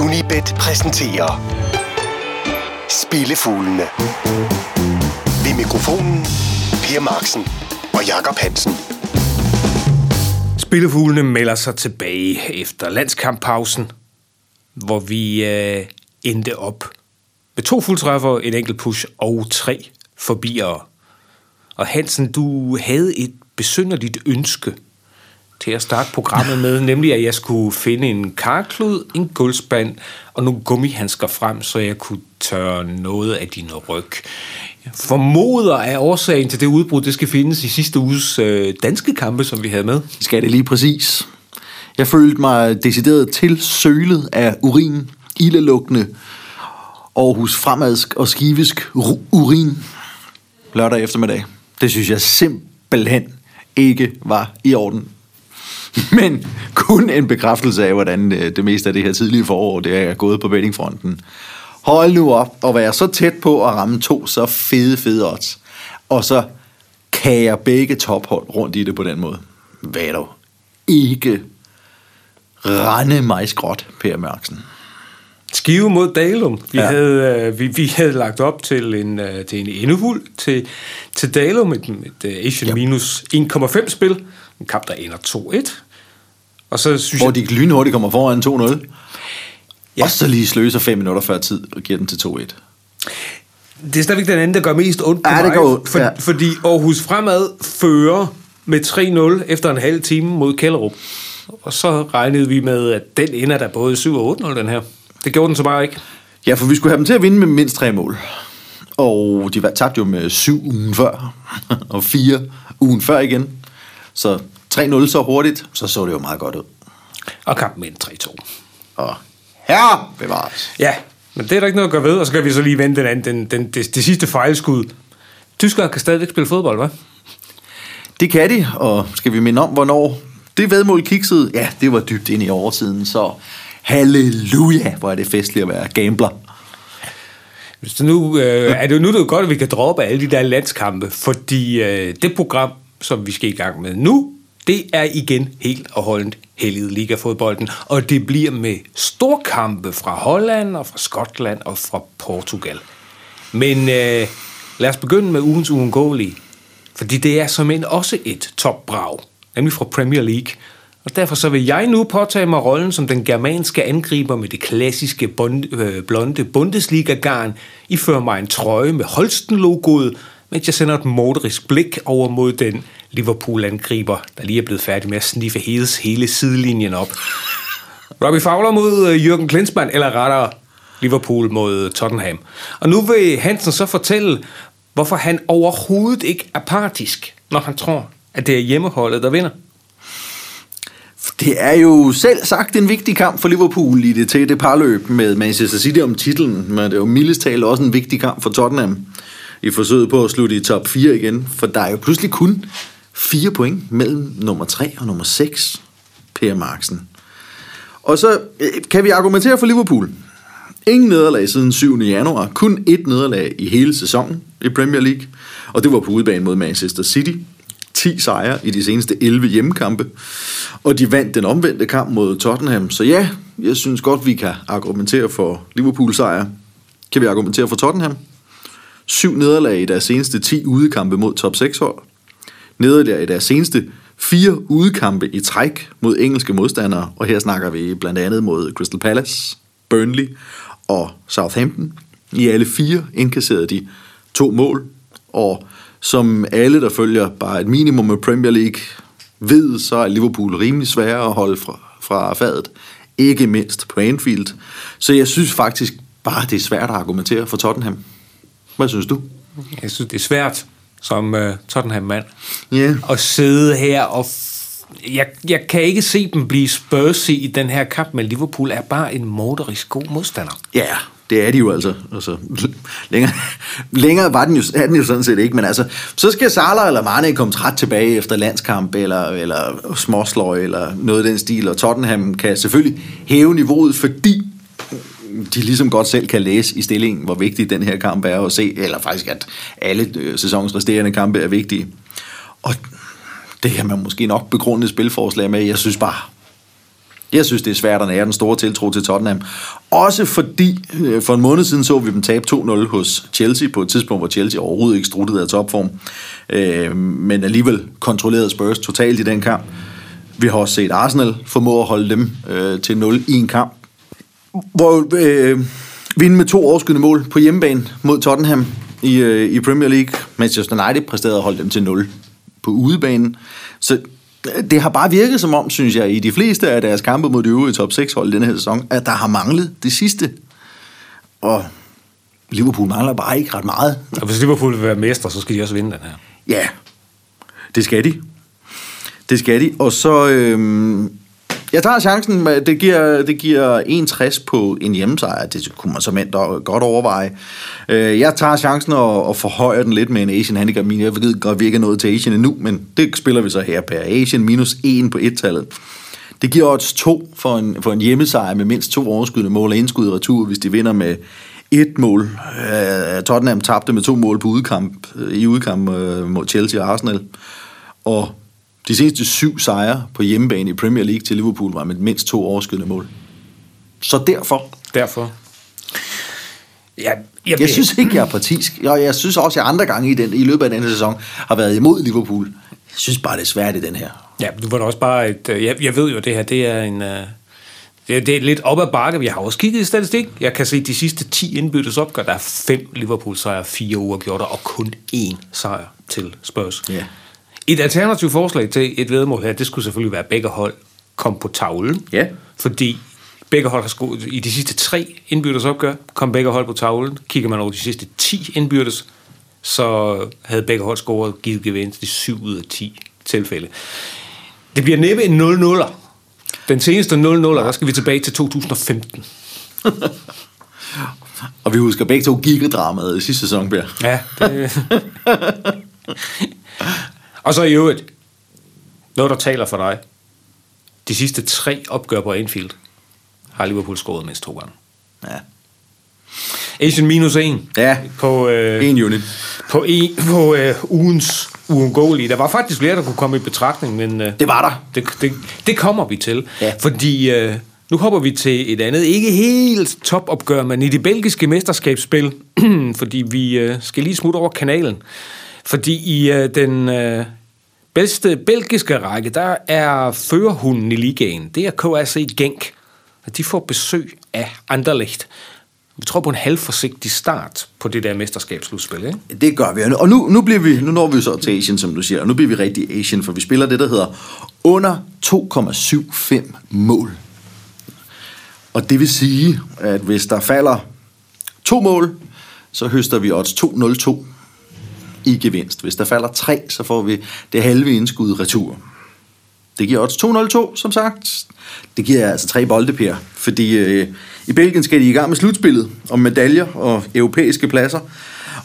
Unibet præsenterer Spillefuglene. Ved mikrofonen Per Marksen og Jakob Hansen. Spillefuglene melder sig tilbage efter landskamppausen, hvor vi øh, endte op med to fuldtræffer, en enkelt push og tre forbiere. Og Hansen, du havde et besynderligt ønske til at starte programmet med, nemlig at jeg skulle finde en karklud, en guldspand og nogle gummihandsker frem, så jeg kunne tørre noget af din ryg. Jeg formoder, at årsagen til det udbrud, det skal findes i sidste uges øh, danske kampe, som vi havde med. Skal det lige præcis. Jeg følte mig decideret tilsølet af urin, ildelugtende, Aarhus fremadsk og skivisk urin lørdag eftermiddag. Det synes jeg simpelthen ikke var i orden. Men kun en bekræftelse af, hvordan øh, det meste af det her tidlige forår, det er gået på bettingfronten. Hold nu op og være så tæt på at ramme to så fede, fede odds. Og så kan jeg begge tophold rundt i det på den måde. Hvad dog? Ikke rende mig skråt, Per Mørksen. Skive mod Dalum. Vi, ja. havde, øh, vi, vi havde lagt op til en, øh, til en endevuld til, til Dalum, et, et, et Asian ja. minus 1,5 spil. En kamp, der ender 2-1. Og så synes Hvor jeg, de lynhurtigt kommer foran 2-0. Ja. Og så lige sløser fem minutter før tid og giver den til 2-1. Det er stadigvæk den anden, der gør mest ondt på ja, mig. Det går, for, ja. Fordi Aarhus Fremad fører med 3-0 efter en halv time mod Kælderup. Og så regnede vi med, at den ender der både 7 og 8-0, den her. Det gjorde den så bare ikke. Ja, for vi skulle have dem til at vinde med mindst tre mål. Og de tabte jo med syv ugen før, og fire ugen før igen. Så 3-0 så hurtigt, så så det jo meget godt ud. Og kampen med 3-2. Og her bevares. Ja, men det er der ikke noget at gøre ved, og så kan vi så lige vente den anden, den, den, det, det sidste fejlskud. Tyskere kan stadigvæk spille fodbold, hva'? Det kan de, og skal vi minde om, hvornår det vedmål kiksede? Ja, det var dybt ind i årtiden, så halleluja, hvor er det festligt at være gambler. Så nu øh, er det jo nu det er godt, at vi kan droppe alle de der landskampe, fordi øh, det program, som vi skal i gang med nu, det er igen helt og holdent helliget ligafodbolden, og det bliver med storkampe fra Holland og fra Skotland og fra Portugal. Men øh, lad os begynde med ugens uundgåelige, fordi det er som en også et topbrag, nemlig fra Premier League. Og derfor så vil jeg nu påtage mig rollen som den germanske angriber med det klassiske bond, øh, blonde Bundesliga-garn, ifører mig en trøje med Holsten-logoet, mens jeg sender et motorisk blik over mod den Liverpool-angriber, der lige er blevet færdig med at sniffe Hedes hele sidelinjen op. Robbie Fowler mod øh, Jürgen Klinsmann, eller rettere Liverpool mod øh, Tottenham. Og nu vil Hansen så fortælle, hvorfor han overhovedet ikke er partisk, når han tror, at det er hjemmeholdet, der vinder. Det er jo selv sagt en vigtig kamp for Liverpool i det tætte parløb med Manchester City om titlen, men det er jo mildest talt også en vigtig kamp for Tottenham i forsøget på at slutte i top 4 igen, for der er jo pludselig kun fire point mellem nummer 3 og nummer 6, Per Marksen. Og så øh, kan vi argumentere for Liverpool. Ingen nederlag siden 7. januar, kun et nederlag i hele sæsonen i Premier League, og det var på udebane mod Manchester City. 10 sejre i de seneste 11 hjemmekampe, og de vandt den omvendte kamp mod Tottenham. Så ja, jeg synes godt, vi kan argumentere for Liverpool sejr. Kan vi argumentere for Tottenham? Syv nederlag i deres seneste 10 udekampe mod top 6 hold. Nederlag i deres seneste fire udkampe i træk mod engelske modstandere, og her snakker vi blandt andet mod Crystal Palace, Burnley og Southampton. I alle fire indkasserede de to mål, og som alle, der følger bare et minimum af Premier League, ved, så er Liverpool rimelig svære at holde fra, fra fadet. Ikke mindst på Anfield. Så jeg synes faktisk bare, det er svært at argumentere for Tottenham. Hvad synes du? Jeg synes, det er svært som uh, Tottenham-mand yeah. at sidde her og jeg, jeg kan ikke se dem blive Spursy i den her kamp, men Liverpool er bare en motorisk god modstander. Ja, yeah, det er de jo altså. altså længere, længere var den jo, er den jo sådan set ikke, men altså, så skal Salah eller Mane komme træt tilbage efter landskamp, eller, eller småsløj, eller noget af den stil, og Tottenham kan selvfølgelig hæve niveauet, fordi de ligesom godt selv kan læse i stillingen, hvor vigtig den her kamp er at se, eller faktisk at alle øh, sæsonens resterende kampe er vigtige. Og det kan man måske nok begrundet spilforslag med. Jeg synes bare, Jeg synes, det er svært at nære den store tiltro til Tottenham. Også fordi, øh, for en måned siden så vi dem tabe 2-0 hos Chelsea, på et tidspunkt, hvor Chelsea overhovedet ikke struttede af topform. Øh, men alligevel kontrollerede Spurs totalt i den kamp. Vi har også set Arsenal formå at holde dem øh, til 0 i en kamp. Hvor øh, vinde med to overskydende mål på hjemmebane mod Tottenham i, øh, i Premier League. Manchester United præsterede at holde dem til 0 på udebanen. Så det har bare virket som om, synes jeg, i de fleste af deres kampe mod de øvrige top 6 hold i denne her sæson, at der har manglet det sidste. Og Liverpool mangler bare ikke ret meget. Og hvis Liverpool vil være mestre, så skal de også vinde den her. Ja, det skal de. Det skal de. Og så... Øhm, jeg tager chancen. Det giver, det giver 61 på en hjemmesejr. Det kunne man som godt overveje. Øh, jeg tager chancen og, og forhøjer den lidt med en Asian handicap. Jeg ved godt, vi ikke er nået til Asian endnu, men det spiller vi så her per Asian minus 1 på et-tallet. Det giver odds 2 for en, for en hjemmesejr med mindst to overskydende mål og indskud i retur, hvis de vinder med et mål. Uh, Tottenham tabte med to mål på udkamp, øh, i udkamp mod Chelsea og Arsenal. Og de seneste syv sejre på hjemmebane i Premier League til Liverpool var med mindst to overskydende mål. Så derfor... Derfor. Ja, jeg, jeg synes ikke, jeg er partisk. Jeg, jeg synes også, at jeg andre gange i, den, i løbet af denne sæson har været imod Liverpool. Jeg synes bare, det er svært i den her. Ja, du var da også bare et... Øh, jeg, jeg ved jo, det her, det er en... Uh, det, det er lidt op ad bakke. Jeg har også kigget i statistik. Jeg kan se, at de sidste 10 indbyttes opgør, der er fem Liverpool-sejre, fire uafgjorte og kun én sejr til Spurs. Ja. Et alternativt forslag til et vedmål her, det skulle selvfølgelig være, at begge hold kom på tavlen. Ja. Fordi begge hold har scoret i de sidste tre indbyrdes opgør, kom begge hold på tavlen. Kigger man over de sidste 10 indbyrdes, så havde begge hold scoret givet gevinst i 7 ud af 10 tilfælde. Det bliver næppe en 0-0'er. Den seneste 0-0'er, der skal vi tilbage til 2015. Og vi husker begge to gigadramaet i sidste sæson, Per. Ja, det... Og så i øvrigt, noget der taler for dig. De sidste tre opgør på Anfield har Liverpool scoret mindst to gange. Ja. Asian minus en. Ja, På, øh, en unit. på, en, på øh, ugens uundgåelige. Der var faktisk flere, der kunne komme i betragtning, men øh, Det var der. det, det, det kommer vi til. Ja. Fordi øh, nu hopper vi til et andet, ikke helt topopgør, men i det belgiske mesterskabsspil, fordi vi øh, skal lige smutte over kanalen. Fordi i øh, den øh, bedste belgiske række, der er førerhunden i ligaen. Det er KRC Genk. Og de får besøg af Anderlecht. Vi tror på en halvforsigtig start på det der mesterskabsslutspil, ikke? Det gør vi. Og nu, nu, bliver vi, nu når vi så til Asian, som du siger, og nu bliver vi rigtig Asian, for vi spiller det, der hedder under 2,75 mål. Og det vil sige, at hvis der falder to mål, så høster vi odds 2,02 i gevinst. Hvis der falder 3, så får vi det halve indskud retur. Det giver odds 2,02, som sagt. Det giver altså tre bolde, Per. Fordi øh, i Belgien skal de i gang med slutspillet om medaljer og europæiske pladser.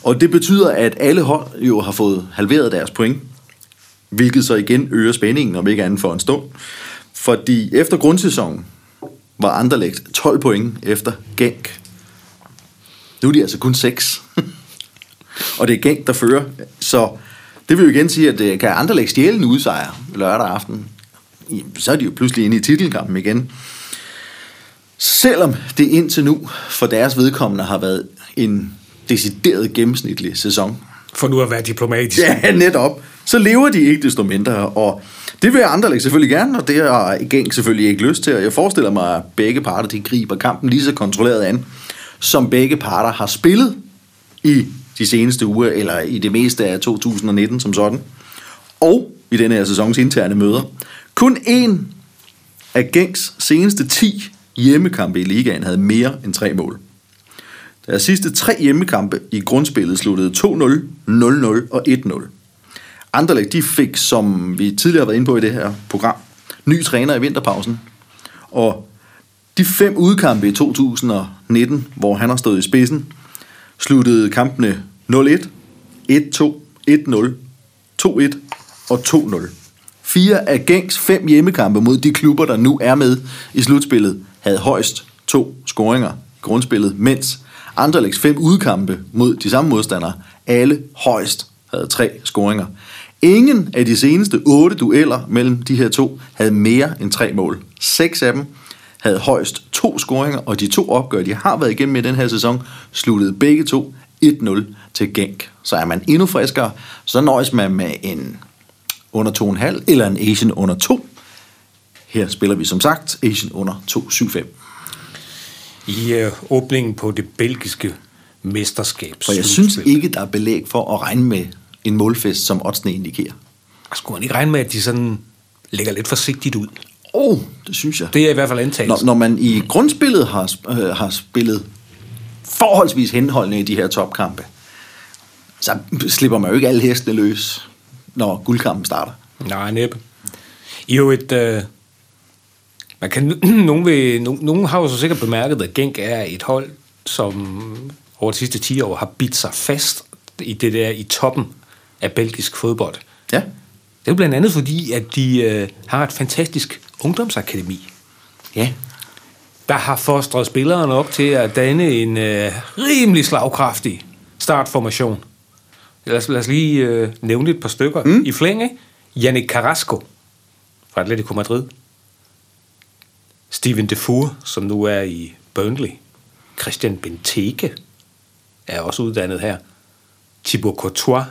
Og det betyder, at alle hold jo har fået halveret deres point. Hvilket så igen øger spændingen, om ikke andet for en stund. Fordi efter grundsæsonen var Anderlecht 12 point efter Genk. Nu er de altså kun 6. og det er Genk, der fører. Så det vil jo igen sige, at øh, kan Anderlecht stjæle en udsejr lørdag aften, så er de jo pludselig inde i titelkampen igen. Selvom det indtil nu for deres vedkommende har været en decideret gennemsnitlig sæson. For nu at være diplomatisk. Ja, netop. Så lever de ikke desto mindre, og det vil Anderlecht selvfølgelig gerne, og det har Genk selvfølgelig ikke lyst til, og jeg forestiller mig, at begge parter de griber kampen lige så kontrolleret an, som begge parter har spillet i de seneste uger, eller i det meste af 2019 som sådan, og i denne her sæsons interne møder. Kun en af Gengs seneste 10 hjemmekampe i ligaen havde mere end tre mål. Deres sidste tre hjemmekampe i grundspillet sluttede 2-0, 0-0 og 1-0. Anderlecht, de fik, som vi tidligere har været inde på i det her program, ny træner i vinterpausen. Og de fem udkampe i 2019, hvor han har stået i spidsen, sluttede kampene 0-1, 1-2, 1-0, 2-1 og 2-0. Fire af gængs fem hjemmekampe mod de klubber, der nu er med i slutspillet, havde højst to scoringer i grundspillet, mens Anderlechts fem udkampe mod de samme modstandere, alle højst havde tre scoringer. Ingen af de seneste otte dueller mellem de her to havde mere end tre mål. Seks af dem havde højst to scoringer, og de to opgør, de har været igennem i den her sæson, sluttede begge to 1-0 til Genk. Så er man endnu friskere, så nøjes man med en under 2,5 eller en Asian under 2. Her spiller vi som sagt Asian under 2,75. I øh, åbningen på det belgiske mesterskab. For jeg synes ikke, der er belæg for at regne med en målfest, som oddsene indikerer. Skulle man ikke regne med, at de sådan lægger lidt forsigtigt ud? Åh, oh, det synes jeg. Det er i hvert fald antagelsen. Når, når man i grundspillet har, øh, har spillet forholdsvis henholdende i de her topkampe, så slipper man jo ikke alle hestene løs, når guldkampen starter. Nej, næppe. I jo et... Øh, man kan, nogen, vil, nogen, nogen har jo så sikkert bemærket, at Genk er et hold, som over de sidste 10 år har bidt sig fast i det der i toppen af belgisk fodbold. Ja. Det er blandt andet fordi, at de øh, har et fantastisk ungdomsakademi, Ja. Der har fostret spillerne op til at danne en øh, rimelig slagkraftig startformation. Lad os, lad os lige øh, nævne et par stykker mm. i flæng. Ikke? Yannick Carrasco fra Atletico Madrid. Steven Defour, som nu er i Burnley. Christian Benteke er også uddannet her. Thibaut Courtois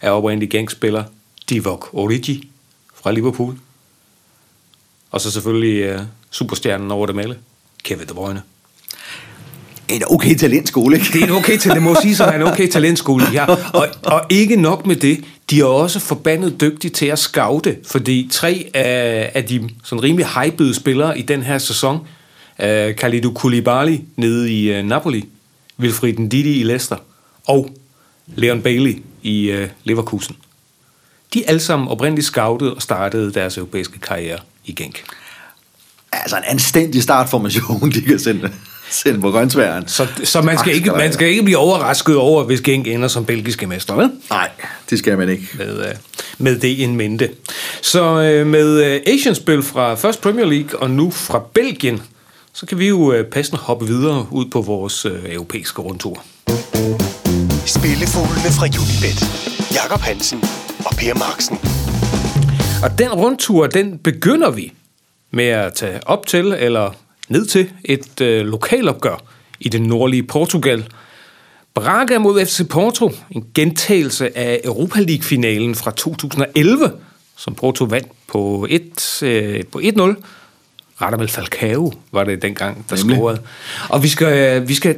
er oprindelig gangspiller. Divock Origi fra Liverpool. Og så selvfølgelig uh, superstjernen over det male, Kevin De Bruyne. En okay talentskole, ikke? Det er en okay til, det må sige, at er en okay talentskole, har. Og, og ikke nok med det, de er også forbandet dygtige til at scoute, fordi tre af, af de sådan rimelig hypede spillere i den her sæson, uh, Khalidou Koulibaly nede i uh, Napoli, Wilfried Ndidi i Leicester, og Leon Bailey i uh, Leverkusen. De er alle sammen oprindeligt scoutet og startede deres europæiske karriere i Genk. Altså en anstændig startformation, de kan sende, sende på grøntsværen. Så, så man, skal Tak ikke, man skal ikke blive overrasket over, hvis Genk ender som belgiske mester, vel? Nej, det skal man ikke. Med, øh, med det in mente. Så øh, med øh, Asian-spil fra først Premier League og nu fra Belgien, så kan vi jo passende hoppe videre ud på vores europæiske rundtur. Spillefuglene fra Unibet. Jakob Hansen og Per Marksen. Og den rundtur, den begynder vi med at tage op til, eller ned til, et øh, lokalopgør i det nordlige Portugal. Braga mod FC Porto, en gentagelse af Europa League-finalen fra 2011, som Porto vandt på, 1, øh, på 1-0. Radamel Falcao var det dengang, der Nemlig. scorede. Og vi skal, øh, vi skal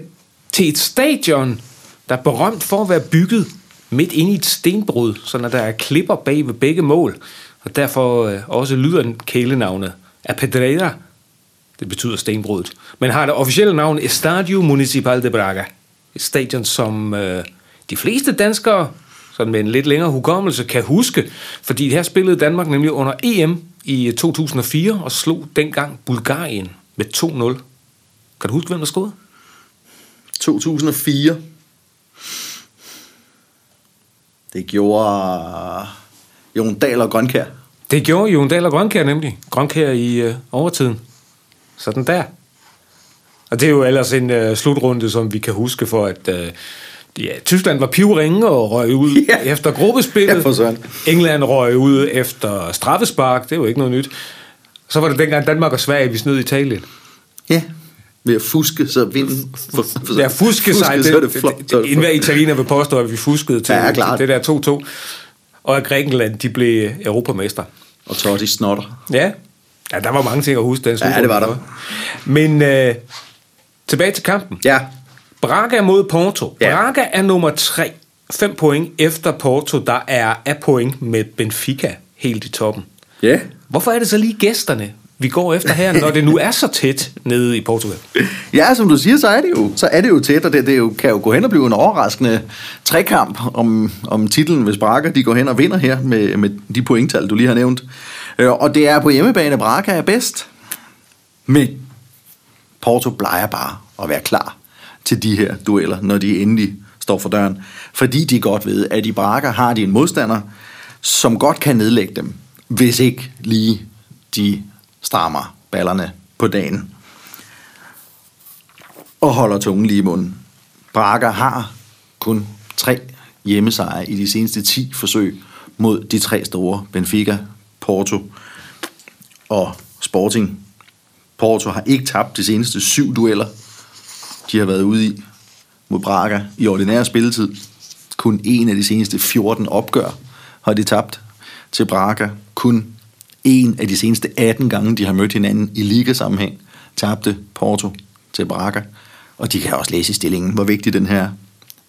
til et stadion, der er berømt for at være bygget midt inde i et stenbrud, så når der er klipper bag ved begge mål, og derfor øh, også lyder kælenavnet af Pedreira. Det betyder stenbrudet. Men har det officielle navn Estadio Municipal de Braga. Et stadion, som øh, de fleste danskere, sådan med en lidt længere hukommelse, kan huske. Fordi her spillede Danmark nemlig under EM i øh, 2004 og slog dengang Bulgarien med 2-0. Kan du huske, hvem der scorede? 2004. Det gjorde øh, Jon Dahl og Grønkær. Det gjorde Jon Dahl og Grønkær nemlig. Grønkær i øh, overtiden. Sådan der. Og det er jo ellers en øh, slutrunde, som vi kan huske for, at øh, ja, Tyskland var pivringe og røg ud Ja. efter gruppespillet. Ja. England røg ud efter straffespark. Det er jo ikke noget nyt. Så var det dengang Danmark og Sverige, vi snød Italien. Ja. Ved at fuske, så vinden... Ja, fuske sig. så er det flot. så er det Enhver italiener vil påstå, at vi fuskede til, Ja, klart. til det der 2-2. Og at Grækenland, de blev europamester. Og Totti snotter. Ja. ja, der var mange ting at huske. Den Ja, det var der. Men øh, tilbage til kampen. Ja. Braga mod Porto. Ja. Braga er nummer 3. 5 point efter Porto, der er af point med Benfica helt i toppen. Ja. Hvorfor er det så lige gæsterne, vi går efter her, når det nu er så tæt nede i Portugal? Ja, som du siger, så er det jo, så er det jo tæt, og det, det jo, kan jo gå hen og blive en overraskende trekamp om, om titlen, hvis Braga de går hen og vinder her med, med de pointtal, du lige har nævnt. Øh, og det er på hjemmebane, Braga er bedst. Men Porto plejer bare at være klar til de her dueller, når de endelig står for døren. Fordi de godt ved, at i Braga har de en modstander, som godt kan nedlægge dem, hvis ikke lige de strammer ballerne på dagen og holder tungen lige i munden. Braga har kun tre hjemmesejre i de seneste 10 forsøg mod de tre store, Benfica, Porto og Sporting. Porto har ikke tabt de seneste syv dueller, de har været ude i mod Braga i ordinær spilletid. Kun en af de seneste 14 opgør har de tabt til Braga. Kun en af de seneste 18 gange, de har mødt hinanden i ligasammenhæng, tabte Porto til Braga. Og de kan også læse i stillingen, hvor vigtig den her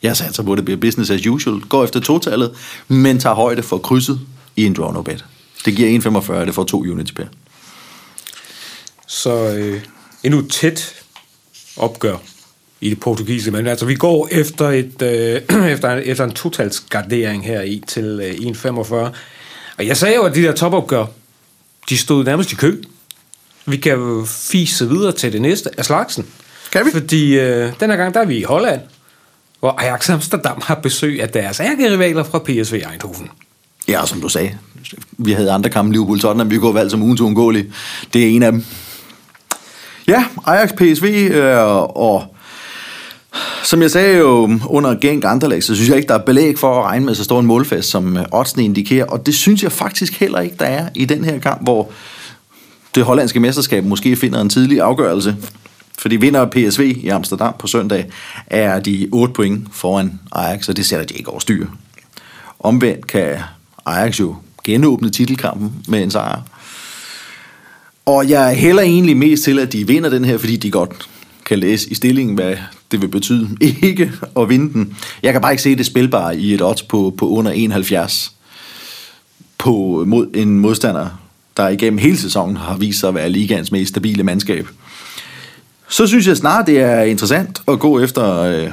jeg satser på, at det bliver business as usual. Går efter totallet, men tager højde for krydset i en draw no bet. Det giver 1,45, det får to units per. Så øh, endnu et tæt opgør i det portugisiske, men altså vi går efter, et, øh, efter, efter en totalsgardering her i til øh, 1,45. Og jeg sagde jo, at de der topopgør, de stod nærmest i kø. Vi kan jo fise videre til det næste af slagsen. Kan vi? Fordi øh, den her gang, der er vi i Holland, hvor Ajax Amsterdam har besøg af deres ærkerivaler fra PSV Eindhoven. Ja, som du sagde, vi havde andre kampe, Liverpool Tottenham, vi kunne have valgt som ugen undgåelige. Det er en af dem. Ja, Ajax PSV, øh, og som jeg sagde jo under Genk Anderlæg, så synes jeg ikke, der er belæg for at regne med så stor en målfest, som øh, oddsene indikerer, og det synes jeg faktisk heller ikke, der er i den her kamp, hvor det hollandske mesterskab måske finder en tidlig afgørelse. Fordi vinder PSV i Amsterdam på søndag, er de 8 point foran Ajax, og det sætter de ikke over styr. Omvendt kan Ajax jo genåbne titelkampen med en sejr. Og jeg er heller egentlig mest til, at de vinder den her, fordi de godt kan læse i stillingen, hvad det vil betyde ikke at vinde den. Jeg kan bare ikke se det spilbare i et odds på, på under 71 på, mod en modstander, der igennem hele sæsonen har vist sig at være ligaens mest stabile mandskab. Så synes jeg snart, det er interessant at gå efter øh,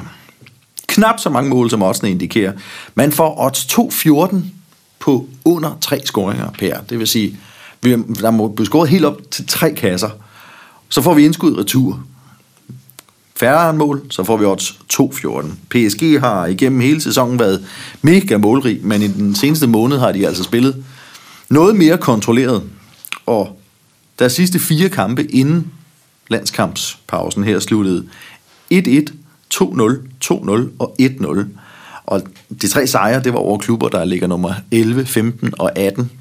knap så mange mål, som oddsene indikerer. Man får odds 2-14 på under tre scoringer per. Det vil sige, vi- der må blive scoret helt op til tre kasser. Så får vi indskud retur. Færre end mål, så får vi odds 2-14. PSG har igennem hele sæsonen været mega målrig, men i den seneste måned har de altså spillet noget mere kontrolleret. Og deres sidste fire kampe inden landskampspausen her sluttede 1-1, 2-0, 2-0 og 1-0. Og de tre sejre, det var over klubber, der ligger nummer 11, 15 og 18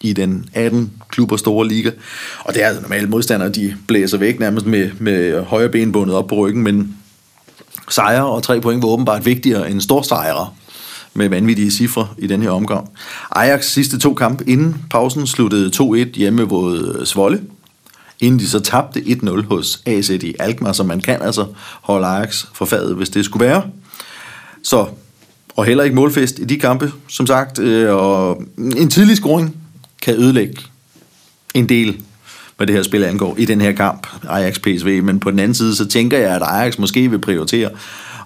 i den 18 klubber store liga. Og det er altså normalt modstandere, de blæser væk nærmest med, med højre ben bundet op på ryggen, men sejre og tre point var åbenbart vigtigere end stor sejre med vanvittige cifre i den her omgang. Ajax sidste to kampe inden pausen sluttede 2-1 hjemme mod Svolle, inden de så tabte 1-0 hos AZ i Alkmaar, så man kan altså holde Ajax for fadet, hvis det skulle være. Så, og heller ikke målfest i de kampe, som sagt, øh, og en tidlig scoring kan ødelægge en del, hvad det her spil angår, i den her kamp, Ajax-PSV, men på den anden side, så tænker jeg, at Ajax måske vil prioritere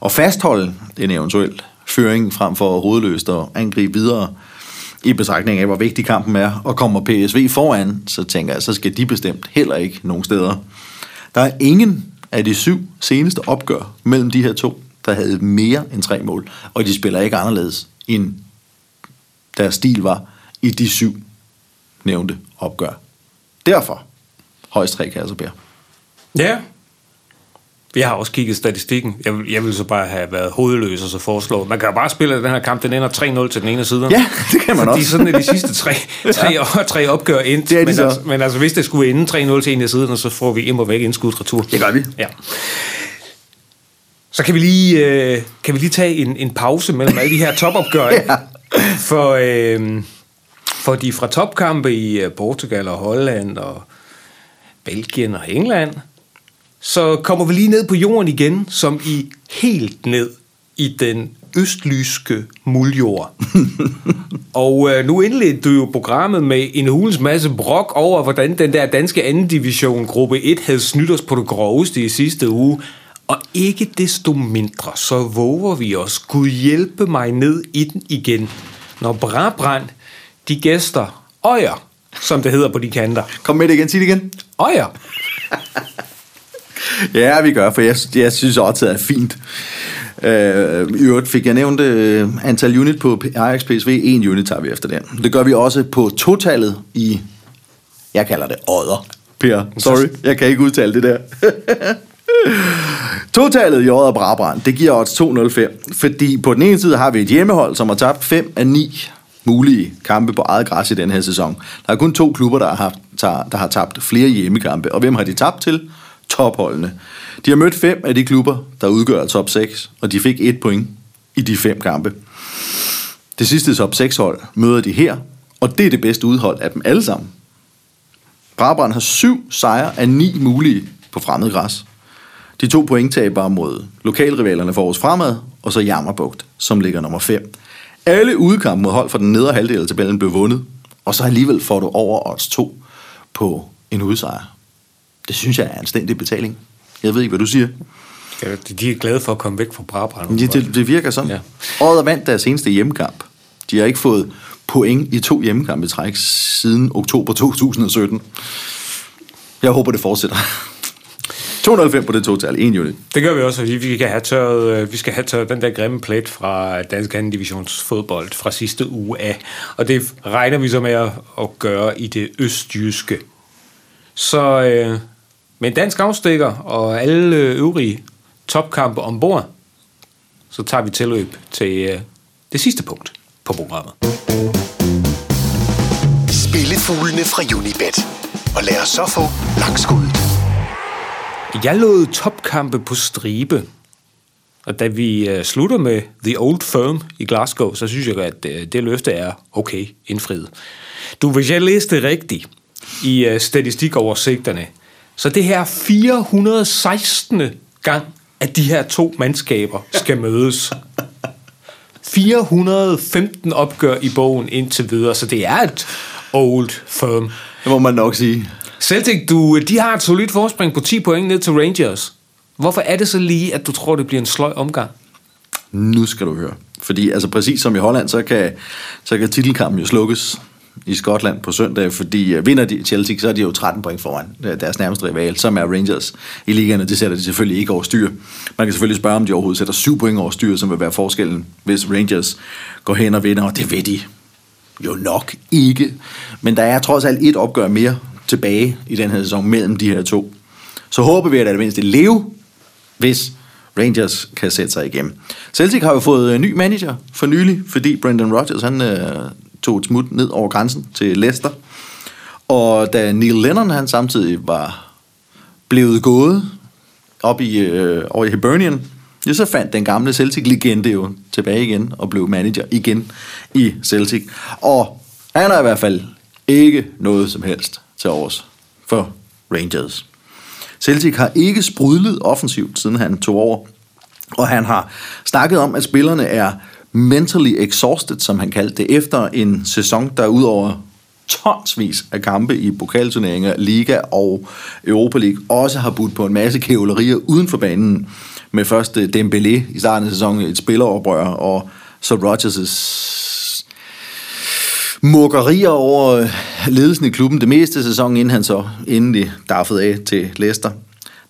at fastholde en eventuel føring, frem for hovedløst og angribe videre, i betragtning af, hvor vigtig kampen er, og kommer PSV foran, så tænker jeg, så skal de bestemt heller ikke nogen steder. Der er ingen af de syv seneste opgør mellem de her to, der havde mere end tre mål, og de spiller ikke anderledes, end deres stil var i de syv nævnte opgør. Derfor højst tre kasser bær. Ja. Jeg har også kigget statistikken. Jeg vil, jeg vil så bare have været hovedløs og så foreslå. Man kan jo bare spille at den her kamp, den ender 3-0 til den ene side. Ja, det kan man Fordi også. sådan er de sidste tre, tre, ja. tre opgør endt. Det er de men, så. altså, men altså, hvis det skulle ende 3-0 til en af siderne, så får vi immer væk indskudt retur. Det gør vi. Ja. Så kan vi lige, øh, kan vi lige tage en, en pause mellem alle de her topopgør. ja. For, øh, for de fra topkampe i øh, Portugal og Holland og Belgien og England, så kommer vi lige ned på jorden igen, som i helt ned i den østlyske muljord. og øh, nu indledte du jo programmet med en hulens masse brok over, hvordan den der danske anden division, gruppe 1, havde snydt os på det groveste i sidste uge. Og ikke desto mindre, så våger vi os, Gud hjælpe mig ned i den igen, når Brabrand, de gæster, øjer, som det hedder på de kanter. Kom med det igen, sig det igen. Øjer. Ja, vi gør, for jeg, jeg synes også, det er fint. Øh, I øvrigt fik jeg nævnt øh, antal unit på Ajax PSV. En unit tager vi efter den. Det gør vi også på totallet i, jeg kalder det odder. Per, sorry, jeg kan ikke udtale det der. Totallet i Odder Brabrand, det giver odds 2,05. Fordi på den ene side har vi et hjemmehold, som har tabt 5 af 9 mulige kampe på eget græs i den her sæson. Der er kun to klubber, der har, haft, der har tabt flere hjemmekampe. Og hvem har de tabt til? Topholdene. De har mødt fem af de klubber, der udgør top 6, og de fik et point i de fem kampe. Det sidste top 6 hold møder de her, og det er det bedste udhold af dem alle sammen. Brabrand har syv sejre af ni mulige på fremmed græs. De to pointtabere mod lokalrivalerne for os fremad, og så Jammerbugt, som ligger nummer 5. Alle udkampe mod hold fra den nedre halvdel af tabellen blev vundet, og så alligevel får du over odds 2 på en udsejr. Det synes jeg er en stændig betaling. Jeg ved ikke, hvad du siger. Ja, de er glade for at komme væk fra Brabrand. Ja, det, det virker sådan. Ja. Ja. Året er vandt deres seneste hjemmekamp. De har ikke fået point i to hjemmekampe i træk siden oktober 2017. Jeg håber, det fortsætter. 205 på det total, en unit. Det gør vi også, fordi vi kan have tørret, øh, vi skal have tørret den der grimme plet fra Dansk anden divisions fodbold fra sidste uge af. Og det regner vi så med at, at gøre i det østjyske. Så øh, med en dansk afstikker og alle øh, øvrige topkampe ombord, så tager vi tilløb til øh, det sidste punkt på programmet. Spillefuglene fra Unibet. Og lad os så få langskuddet. Jeg lod topkampe på stribe. Og da vi øh, slutter med The Old Firm i Glasgow, så synes jeg, at øh, det løfte er okay indfriet. Du, hvis jeg læste det rigtigt i øh, statistikoversigterne, så det her 416. gang, at de her to mandskaber skal mødes. 415 opgør i bogen indtil videre, så det er et old firm. Det må man nok sige. Celtic, du, de har et solidt forspring på 10 point ned til Rangers. Hvorfor er det så lige, at du tror, det bliver en sløj omgang? Nu skal du høre. Fordi altså præcis som i Holland, så kan, så kan titelkampen jo slukkes i Skotland på søndag, fordi øh, vinder de Chelsea, så er de jo 13 point foran øh, deres nærmeste rival, som er Rangers i ligaen, og det sætter de selvfølgelig ikke over styr. Man kan selvfølgelig spørge, om de overhovedet sætter 7 point over styr, som vil være forskellen, hvis Rangers går hen og vinder, og det ved de jo nok ikke. Men der er trods alt et opgør mere tilbage i den her sæson mellem de her to. Så håber vi, at det mindste leve, hvis Rangers kan sætte sig igennem. Celtic har jo fået en ny manager for nylig, fordi Brendan Rodgers han, øh, tog et smut ned over grænsen til Leicester. Og da Neil Lennon han samtidig var blevet gået op i, øh, over i Hibernian, ja, så fandt den gamle Celtic-legende jo tilbage igen og blev manager igen i Celtic. Og han har i hvert fald ikke noget som helst til års for Rangers. Celtic har ikke sprudlet offensivt, siden han tog over. Og han har snakket om, at spillerne er mentally exhausted, som han kaldte det, efter en sæson, der udover tonsvis af kampe i pokalturneringer, Liga og Europa League, også har budt på en masse kævlerier uden for banen, med først eh, Dembélé i starten af sæsonen, et spilleroprør, og så Rodgers' mukkerier over øh, ledelsen i klubben det meste af sæsonen, inden han så endelig daffede af til Leicester.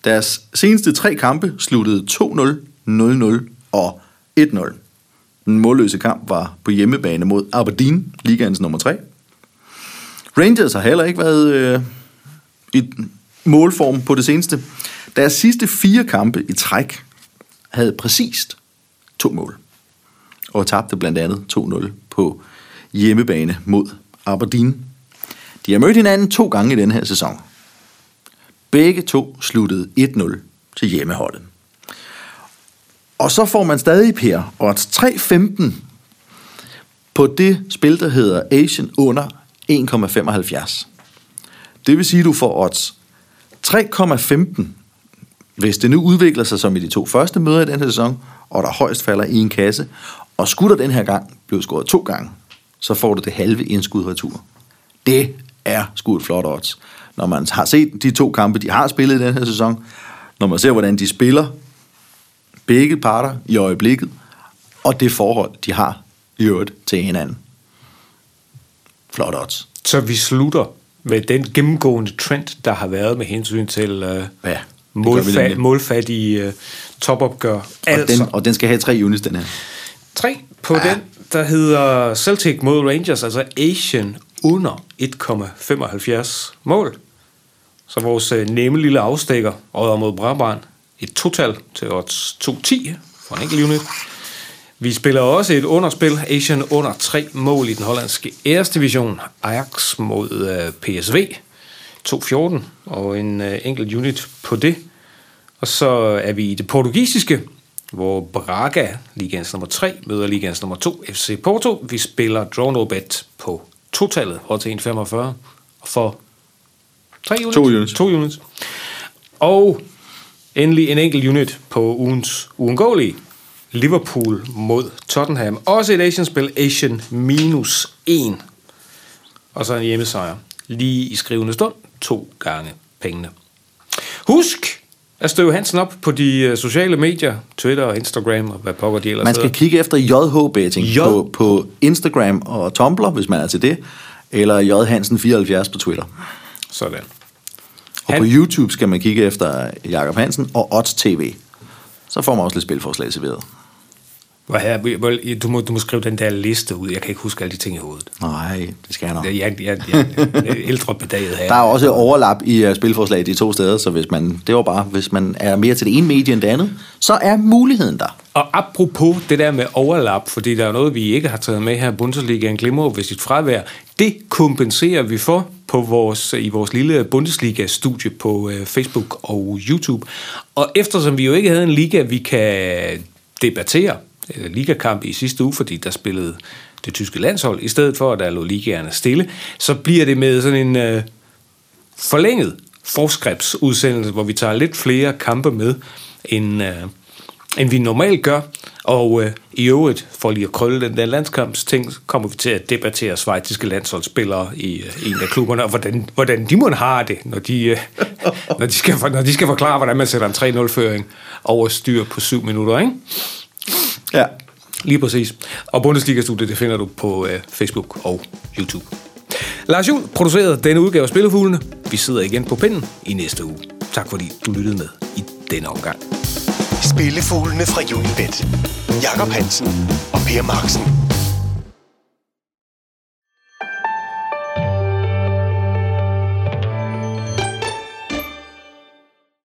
Deres seneste tre kampe sluttede 2-0, 0-0 og 1-0. Den målløse kamp var på hjemmebane mod Aberdeen, ligaens nummer 3. Rangers har heller ikke været øh, i målform på det seneste. Deres sidste fire kampe i træk havde præcist to mål. Og tabte blandt andet 2-0 på hjemmebane mod Aberdeen. De har mødt hinanden to gange i den her sæson. Begge to sluttede 1-0 til hjemmeholdet. Og så får man stadig, Per, odds 3-15 på det spil, der hedder Asian under 1,75. Det vil sige, at du får odds 3,15, hvis det nu udvikler sig som i de to første møder i den her sæson, og der højst falder i en kasse, og skulle der den her gang blive scoret to gange, så får du det halve indskud retur. Det er sgu et flot odds. Når man har set de to kampe, de har spillet i den her sæson, når man ser, hvordan de spiller, begge parter i øjeblikket, og det forhold, de har i øvrigt til hinanden. Flot odds. Så vi slutter med den gennemgående trend, der har været med hensyn til øh, Ja, det gør vi målfa- nemlig. målfattige øh, topopgør. Og, Altså, den, og den skal have tre units, den her. tre på ja. den, der hedder Celtic mod Rangers, altså Asian under 1,75 mål. Så vores øh, nemme lille afstikker, Odder mod Brabrand, et total til odds 2,10 for en enkelt unit. Vi spiller også et underspil, Asian under 3 mål i den hollandske æresdivision, Ajax mod øh, PSV, 2-14, og en øh, enkelt unit på det. Og så er vi i det portugisiske, hvor Braga, ligands nummer 3, møder ligands nummer 2, FC Porto. Vi spiller draw no bet på totallet, og til 1,45 for 3 units. To units. To units. Og endelig en enkelt unit på ugens uundgåelige. Liverpool mod Tottenham. Også et Asian-spil. Asian minus 1. Og så en hjemmesejr. Lige i skrivende stund. To gange pengene. Husk at støve Hansen op på de øh, sociale medier. Twitter og Instagram og hvad pokker de ellers Man skal hedder. kigge efter JH Betting J- på, på Instagram og Tumblr, hvis man er til det, eller J Hansen 74 på Twitter. Sådan. Og Han- på YouTube skal man kigge efter Jakob Hansen og Odds TV. Så får man også lidt spilforslag serveret. Du, må, du må skrive den der liste ud. Jeg kan ikke huske alle de ting i hovedet. Nej, det skal jeg nok. Jeg, jeg, jeg, jeg, ældre bedaget her. Der er også overlap i uh, spilforslag de to steder, så hvis man, det var bare, hvis man er mere til det ene medie end det andet, så er muligheden der. Og apropos det der med overlap, fordi der er noget, vi ikke har taget med her, Bundesligaen glimmer ved sit fravær, det kompenserer vi for på vores, i vores lille Bundesliga-studie på øh, Facebook og YouTube. Og eftersom vi jo ikke havde en liga, vi kan debattere, øh, Øh, ligakamp i sidste uge, fordi der spillede det tyske landshold, i stedet for at der lå ligaerne stille, så bliver det med sådan en øh, forlænget forskribtsudsendelse, hvor vi tager lidt flere kampe med, end, øh, end vi normalt gør. Og øh, i øvrigt, for lige at krølle den der landskampsting, kommer vi til at debattere svejtiske landsholdsspillere i øh, en af klubberne, og hvordan, hvordan de må have det, når de, øh, når, de skal, når de skal forklare, hvordan man sætter en 3-0-føring over styr på syv minutter, ikke? Ja. Lige præcis. Og Bundesliga-studiet, det finder du på øh, Facebook og YouTube. Lars Juhl producerede denne udgave af Spillefuglene. Vi sidder igen på pinden i næste uge. Tak fordi du lyttede med i denne omgang. Spillefuglene fra Unibet. Jakob Hansen og Per Marksen.